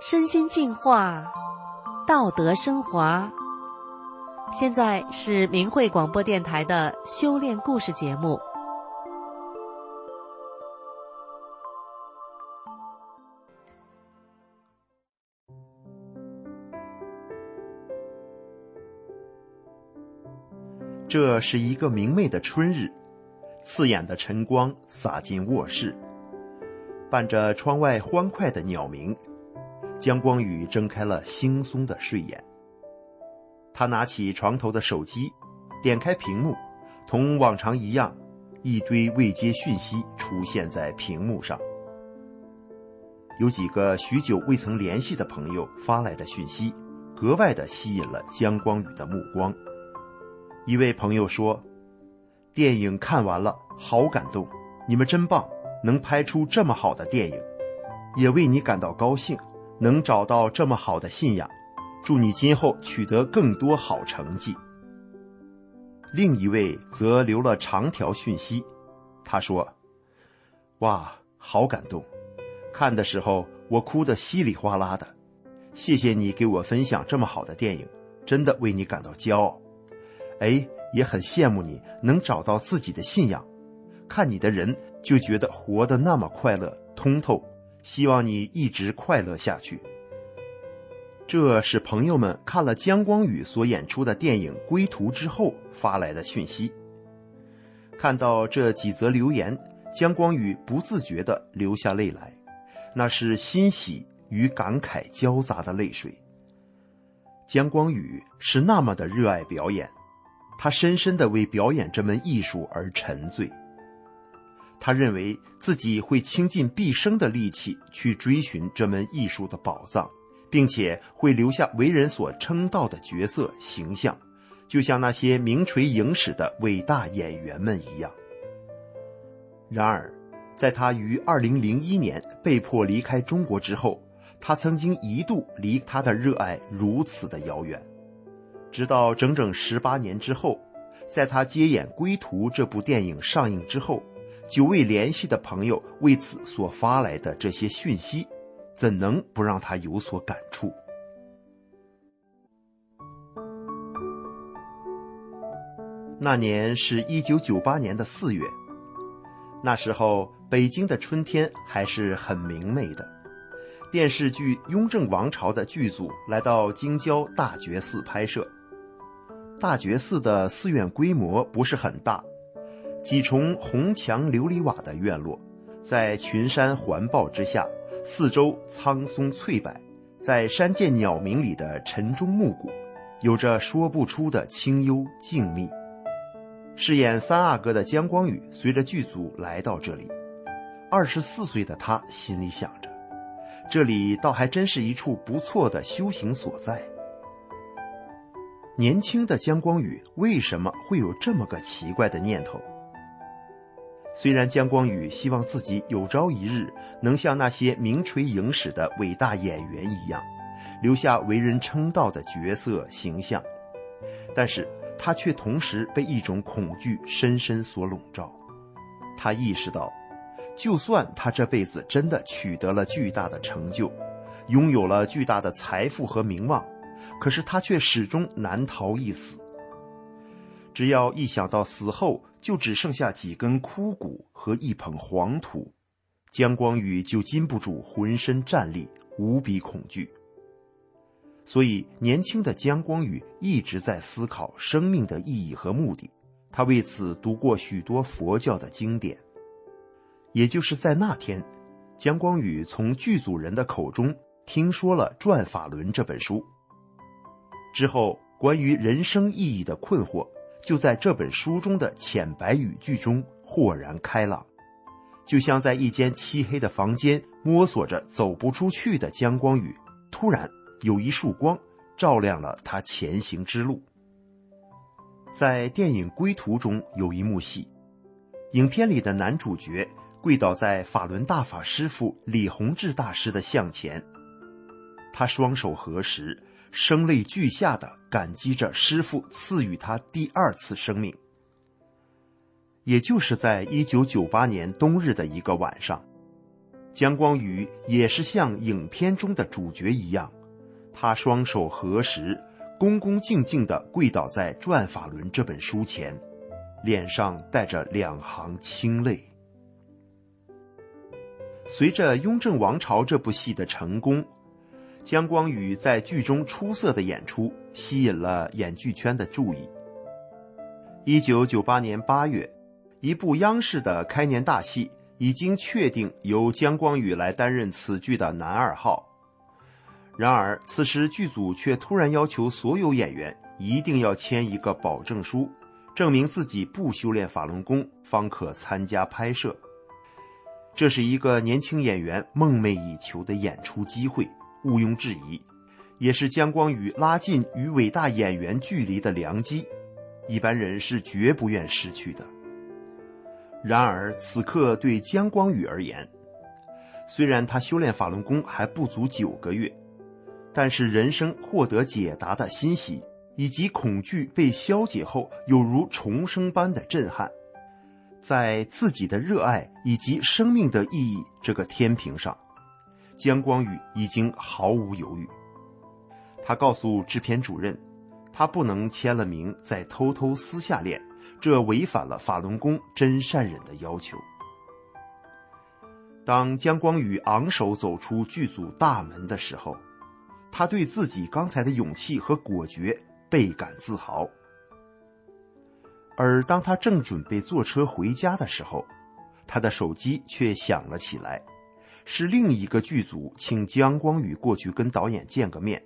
身心净化，道德升华。现在是明慧广播电台的修炼故事节目。这是一个明媚的春日，刺眼的晨光洒进卧室，伴着窗外欢快的鸟鸣。江光宇睁开了惺忪的睡眼。他拿起床头的手机，点开屏幕，同往常一样，一堆未接讯息出现在屏幕上。有几个许久未曾联系的朋友发来的讯息，格外的吸引了江光宇的目光。一位朋友说：“电影看完了，好感动，你们真棒，能拍出这么好的电影，也为你感到高兴。”能找到这么好的信仰，祝你今后取得更多好成绩。另一位则留了长条讯息，他说：“哇，好感动，看的时候我哭得稀里哗啦的。谢谢你给我分享这么好的电影，真的为你感到骄傲。哎，也很羡慕你能找到自己的信仰，看你的人就觉得活得那么快乐通透。”希望你一直快乐下去。这是朋友们看了姜光宇所演出的电影《归途》之后发来的讯息。看到这几则留言，姜光宇不自觉地流下泪来，那是欣喜与感慨交杂的泪水。姜光宇是那么的热爱表演，他深深地为表演这门艺术而沉醉。他认为自己会倾尽毕生的力气去追寻这门艺术的宝藏，并且会留下为人所称道的角色形象，就像那些名垂影史的伟大演员们一样。然而，在他于2001年被迫离开中国之后，他曾经一度离他的热爱如此的遥远，直到整整十八年之后，在他接演《归途》这部电影上映之后。久未联系的朋友为此所发来的这些讯息，怎能不让他有所感触？那年是一九九八年的四月，那时候北京的春天还是很明媚的。电视剧《雍正王朝》的剧组来到京郊大觉寺拍摄。大觉寺的寺院规模不是很大。几重红墙琉璃瓦的院落，在群山环抱之下，四周苍松翠柏，在山涧鸟鸣里的晨钟暮鼓，有着说不出的清幽静谧。饰演三阿哥的姜光宇随着剧组来到这里，二十四岁的他心里想着，这里倒还真是一处不错的修行所在。年轻的姜光宇为什么会有这么个奇怪的念头？虽然姜光宇希望自己有朝一日能像那些名垂影史的伟大演员一样，留下为人称道的角色形象，但是他却同时被一种恐惧深深所笼罩。他意识到，就算他这辈子真的取得了巨大的成就，拥有了巨大的财富和名望，可是他却始终难逃一死。只要一想到死后，就只剩下几根枯骨和一捧黄土，姜光宇就禁不住浑身战栗，无比恐惧。所以，年轻的姜光宇一直在思考生命的意义和目的。他为此读过许多佛教的经典。也就是在那天，姜光宇从剧组人的口中听说了《转法轮》这本书。之后，关于人生意义的困惑。就在这本书中的浅白语句中豁然开朗，就像在一间漆黑的房间摸索着走不出去的姜光宇，突然有一束光照亮了他前行之路。在电影《归途》中有一幕戏，影片里的男主角跪倒在法轮大法师父李洪志大师的像前，他双手合十。声泪俱下的感激着师傅赐予他第二次生命。也就是在一九九八年冬日的一个晚上，姜光宇也是像影片中的主角一样，他双手合十，恭恭敬敬地跪倒在《转法轮》这本书前，脸上带着两行清泪。随着《雍正王朝》这部戏的成功，姜光宇在剧中出色的演出吸引了演剧圈的注意。一九九八年八月，一部央视的开年大戏。已经确定由姜光宇来担任此剧的男二号。然而，此时剧组却突然要求所有演员一定要签一个保证书，证明自己不修炼法轮功方可参加拍摄。这是一个年轻演员梦寐以求的演出机会，毋庸置疑，也是姜光宇拉近与伟大演员距离的良机，一般人是绝不愿失去的。然而，此刻对姜光宇而言，虽然他修炼法轮功还不足九个月，但是人生获得解答的欣喜，以及恐惧被消解后有如重生般的震撼，在自己的热爱以及生命的意义这个天平上，姜光宇已经毫无犹豫。他告诉制片主任，他不能签了名再偷偷私下练。这违反了法轮功真善忍的要求。当姜光宇昂首走出剧组大门的时候，他对自己刚才的勇气和果决倍感自豪。而当他正准备坐车回家的时候，他的手机却响了起来，是另一个剧组请姜光宇过去跟导演见个面。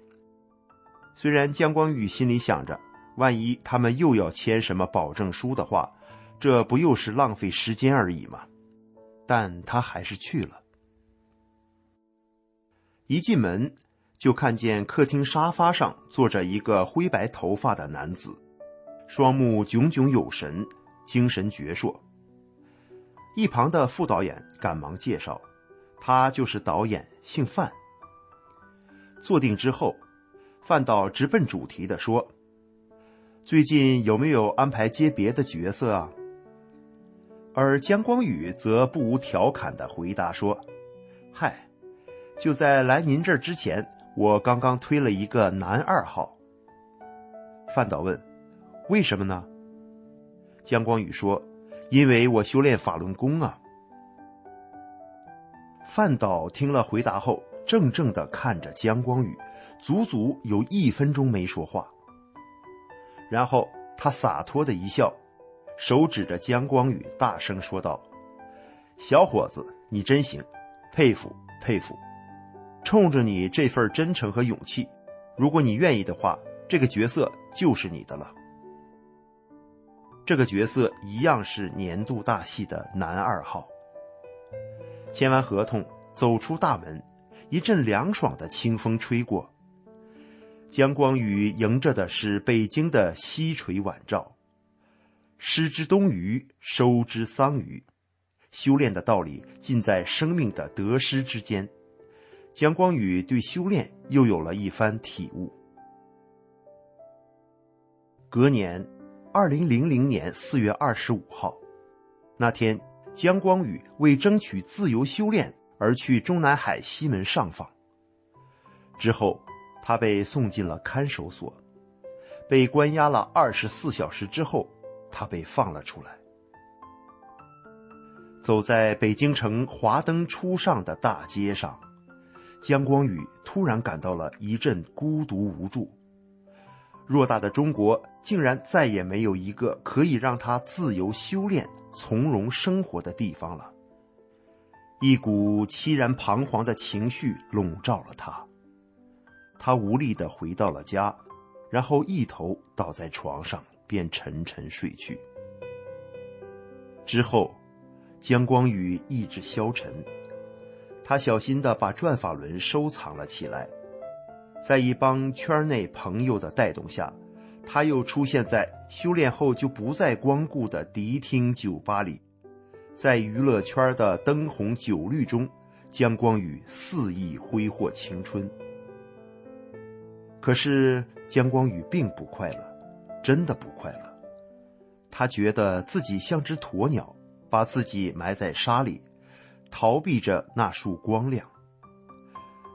虽然姜光宇心里想着。万一他们又要签什么保证书的话，这不又是浪费时间而已吗？但他还是去了。一进门，就看见客厅沙发上坐着一个灰白头发的男子，双目炯炯有神，精神矍铄。一旁的副导演赶忙介绍，他就是导演，姓范。坐定之后，范导直奔主题的说。最近有没有安排接别的角色啊？而姜光宇则不无调侃的回答说：“嗨，就在来您这儿之前，我刚刚推了一个男二号。”范导问：“为什么呢？”姜光宇说：“因为我修炼法轮功啊。”范导听了回答后，怔怔的看着姜光宇，足足有一分钟没说话。然后他洒脱的一笑，手指着姜光宇，大声说道：“小伙子，你真行，佩服佩服！冲着你这份真诚和勇气，如果你愿意的话，这个角色就是你的了。这个角色一样是年度大戏的男二号。”签完合同，走出大门，一阵凉爽的清风吹过。姜光宇迎着的是北京的西垂晚照，失之东隅，收之桑榆。修炼的道理尽在生命的得失之间。姜光宇对修炼又有了一番体悟。隔年，二零零零年四月二十五号，那天，姜光宇为争取自由修炼而去中南海西门上访。之后。他被送进了看守所，被关押了二十四小时之后，他被放了出来。走在北京城华灯初上的大街上，姜光宇突然感到了一阵孤独无助。偌大的中国，竟然再也没有一个可以让他自由修炼、从容生活的地方了。一股凄然彷徨的情绪笼罩了他。他无力的回到了家，然后一头倒在床上，便沉沉睡去。之后，姜光宇意志消沉，他小心的把转法轮收藏了起来。在一帮圈内朋友的带动下，他又出现在修炼后就不再光顾的迪厅酒吧里，在娱乐圈的灯红酒绿中，姜光宇肆意挥霍青春。可是姜光宇并不快乐，真的不快乐。他觉得自己像只鸵鸟，把自己埋在沙里，逃避着那束光亮。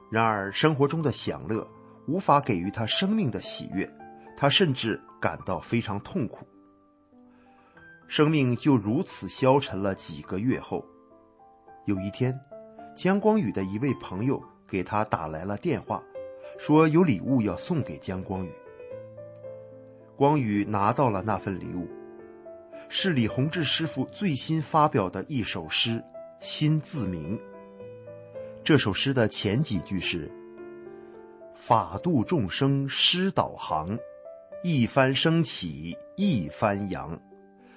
然而，生活中的享乐无法给予他生命的喜悦，他甚至感到非常痛苦。生命就如此消沉了几个月后，有一天，江光宇的一位朋友给他打来了电话，说有礼物要送给江光宇。光宇拿到了那份礼物，是李洪志师傅最新发表的一首诗《心自明》。这首诗的前几句是：“法度众生师导航，一帆升起一帆扬。”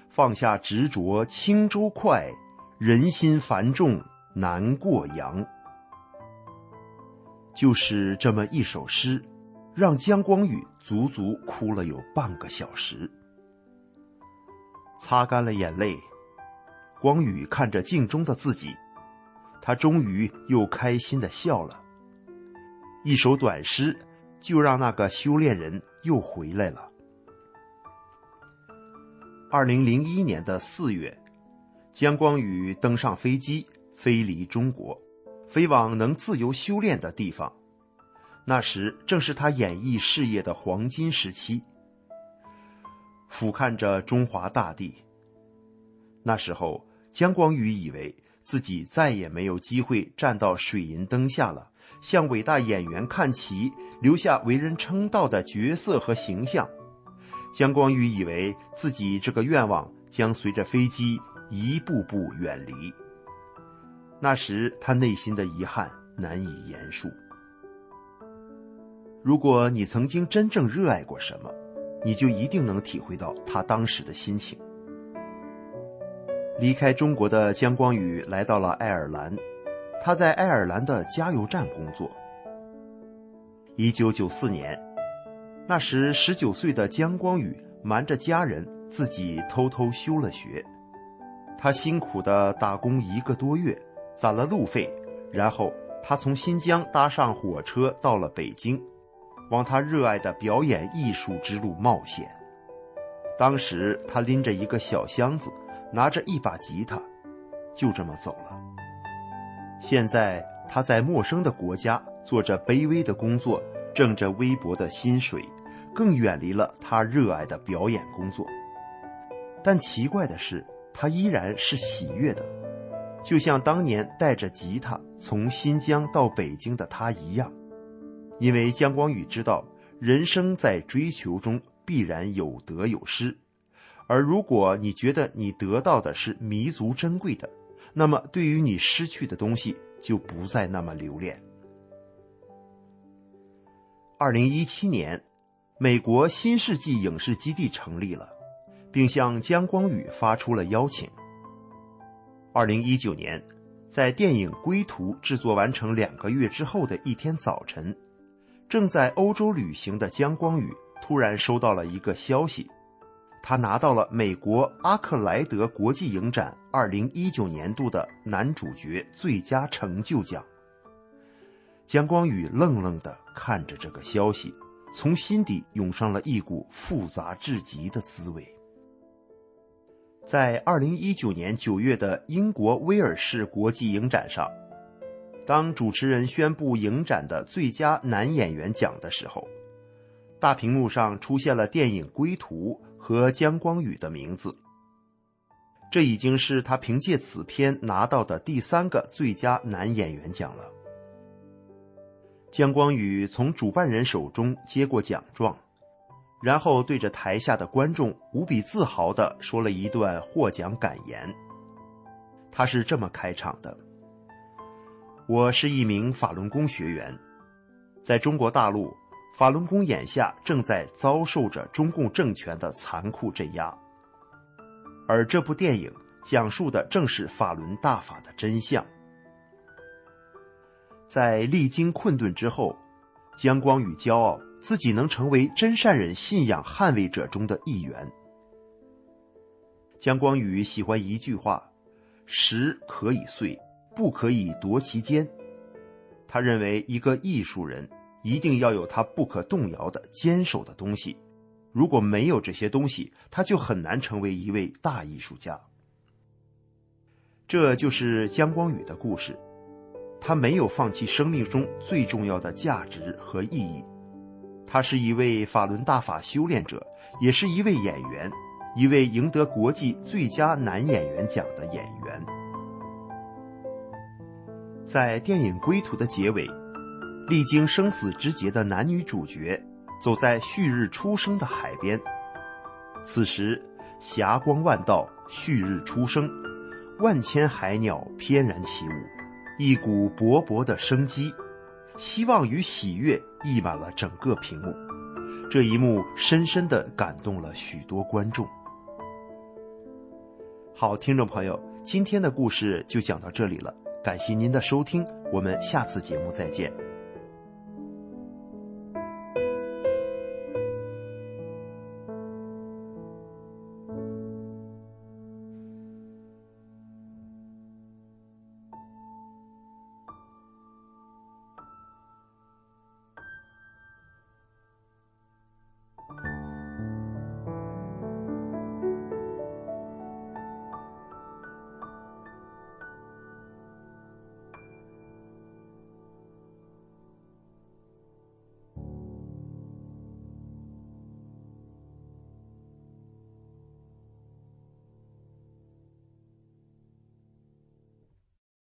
放下执着，轻舟快；人心繁重，难过洋。就是这么一首诗，让姜光宇足足哭了有半个小时。擦干了眼泪，光宇看着镜中的自己，他终于又开心的笑了。一首短诗，就让那个修炼人又回来了。二零零一年的四月，姜光宇登上飞机，飞离中国，飞往能自由修炼的地方。那时正是他演艺事业的黄金时期。俯瞰着中华大地，那时候姜光宇以为自己再也没有机会站到水银灯下了，向伟大演员看齐，留下为人称道的角色和形象。姜光宇以为自己这个愿望将随着飞机一步步远离。那时他内心的遗憾难以言述。如果你曾经真正热爱过什么，你就一定能体会到他当时的心情。离开中国的姜光宇来到了爱尔兰，他在爱尔兰的加油站工作。一九九四年。那时，十九岁的姜光宇瞒着家人，自己偷偷休了学。他辛苦的打工一个多月，攒了路费，然后他从新疆搭上火车到了北京，往他热爱的表演艺术之路冒险。当时他拎着一个小箱子，拿着一把吉他，就这么走了。现在他在陌生的国家做着卑微的工作，挣着微薄的薪水。更远离了他热爱的表演工作，但奇怪的是，他依然是喜悦的，就像当年带着吉他从新疆到北京的他一样。因为姜光宇知道，人生在追求中必然有得有失，而如果你觉得你得到的是弥足珍贵的，那么对于你失去的东西就不再那么留恋。二零一七年。美国新世纪影视基地成立了，并向姜光宇发出了邀请。二零一九年，在电影《归途》制作完成两个月之后的一天早晨，正在欧洲旅行的姜光宇突然收到了一个消息，他拿到了美国阿克莱德国际影展二零一九年度的男主角最佳成就奖。姜光宇愣愣地看着这个消息。从心底涌上了一股复杂至极的滋味。在二零一九年九月的英国威尔士国际影展上，当主持人宣布影展的最佳男演员奖的时候，大屏幕上出现了电影《归途》和姜光宇的名字。这已经是他凭借此片拿到的第三个最佳男演员奖了。姜光宇从主办人手中接过奖状，然后对着台下的观众无比自豪地说了一段获奖感言。他是这么开场的：“我是一名法轮功学员，在中国大陆，法轮功眼下正在遭受着中共政权的残酷镇压，而这部电影讲述的正是法轮大法的真相。”在历经困顿之后，姜光宇骄傲自己能成为真善人信仰捍卫者中的一员。姜光宇喜欢一句话：“石可以碎，不可以夺其坚。”他认为一个艺术人一定要有他不可动摇的坚守的东西，如果没有这些东西，他就很难成为一位大艺术家。这就是姜光宇的故事。他没有放弃生命中最重要的价值和意义。他是一位法轮大法修炼者，也是一位演员，一位赢得国际最佳男演员奖的演员。在电影《归途》的结尾，历经生死之劫的男女主角走在旭日初升的海边。此时，霞光万道，旭日初升，万千海鸟翩然起舞，一股勃勃的生机。希望与喜悦溢满了整个屏幕，这一幕深深的感动了许多观众。好，听众朋友，今天的故事就讲到这里了，感谢您的收听，我们下次节目再见。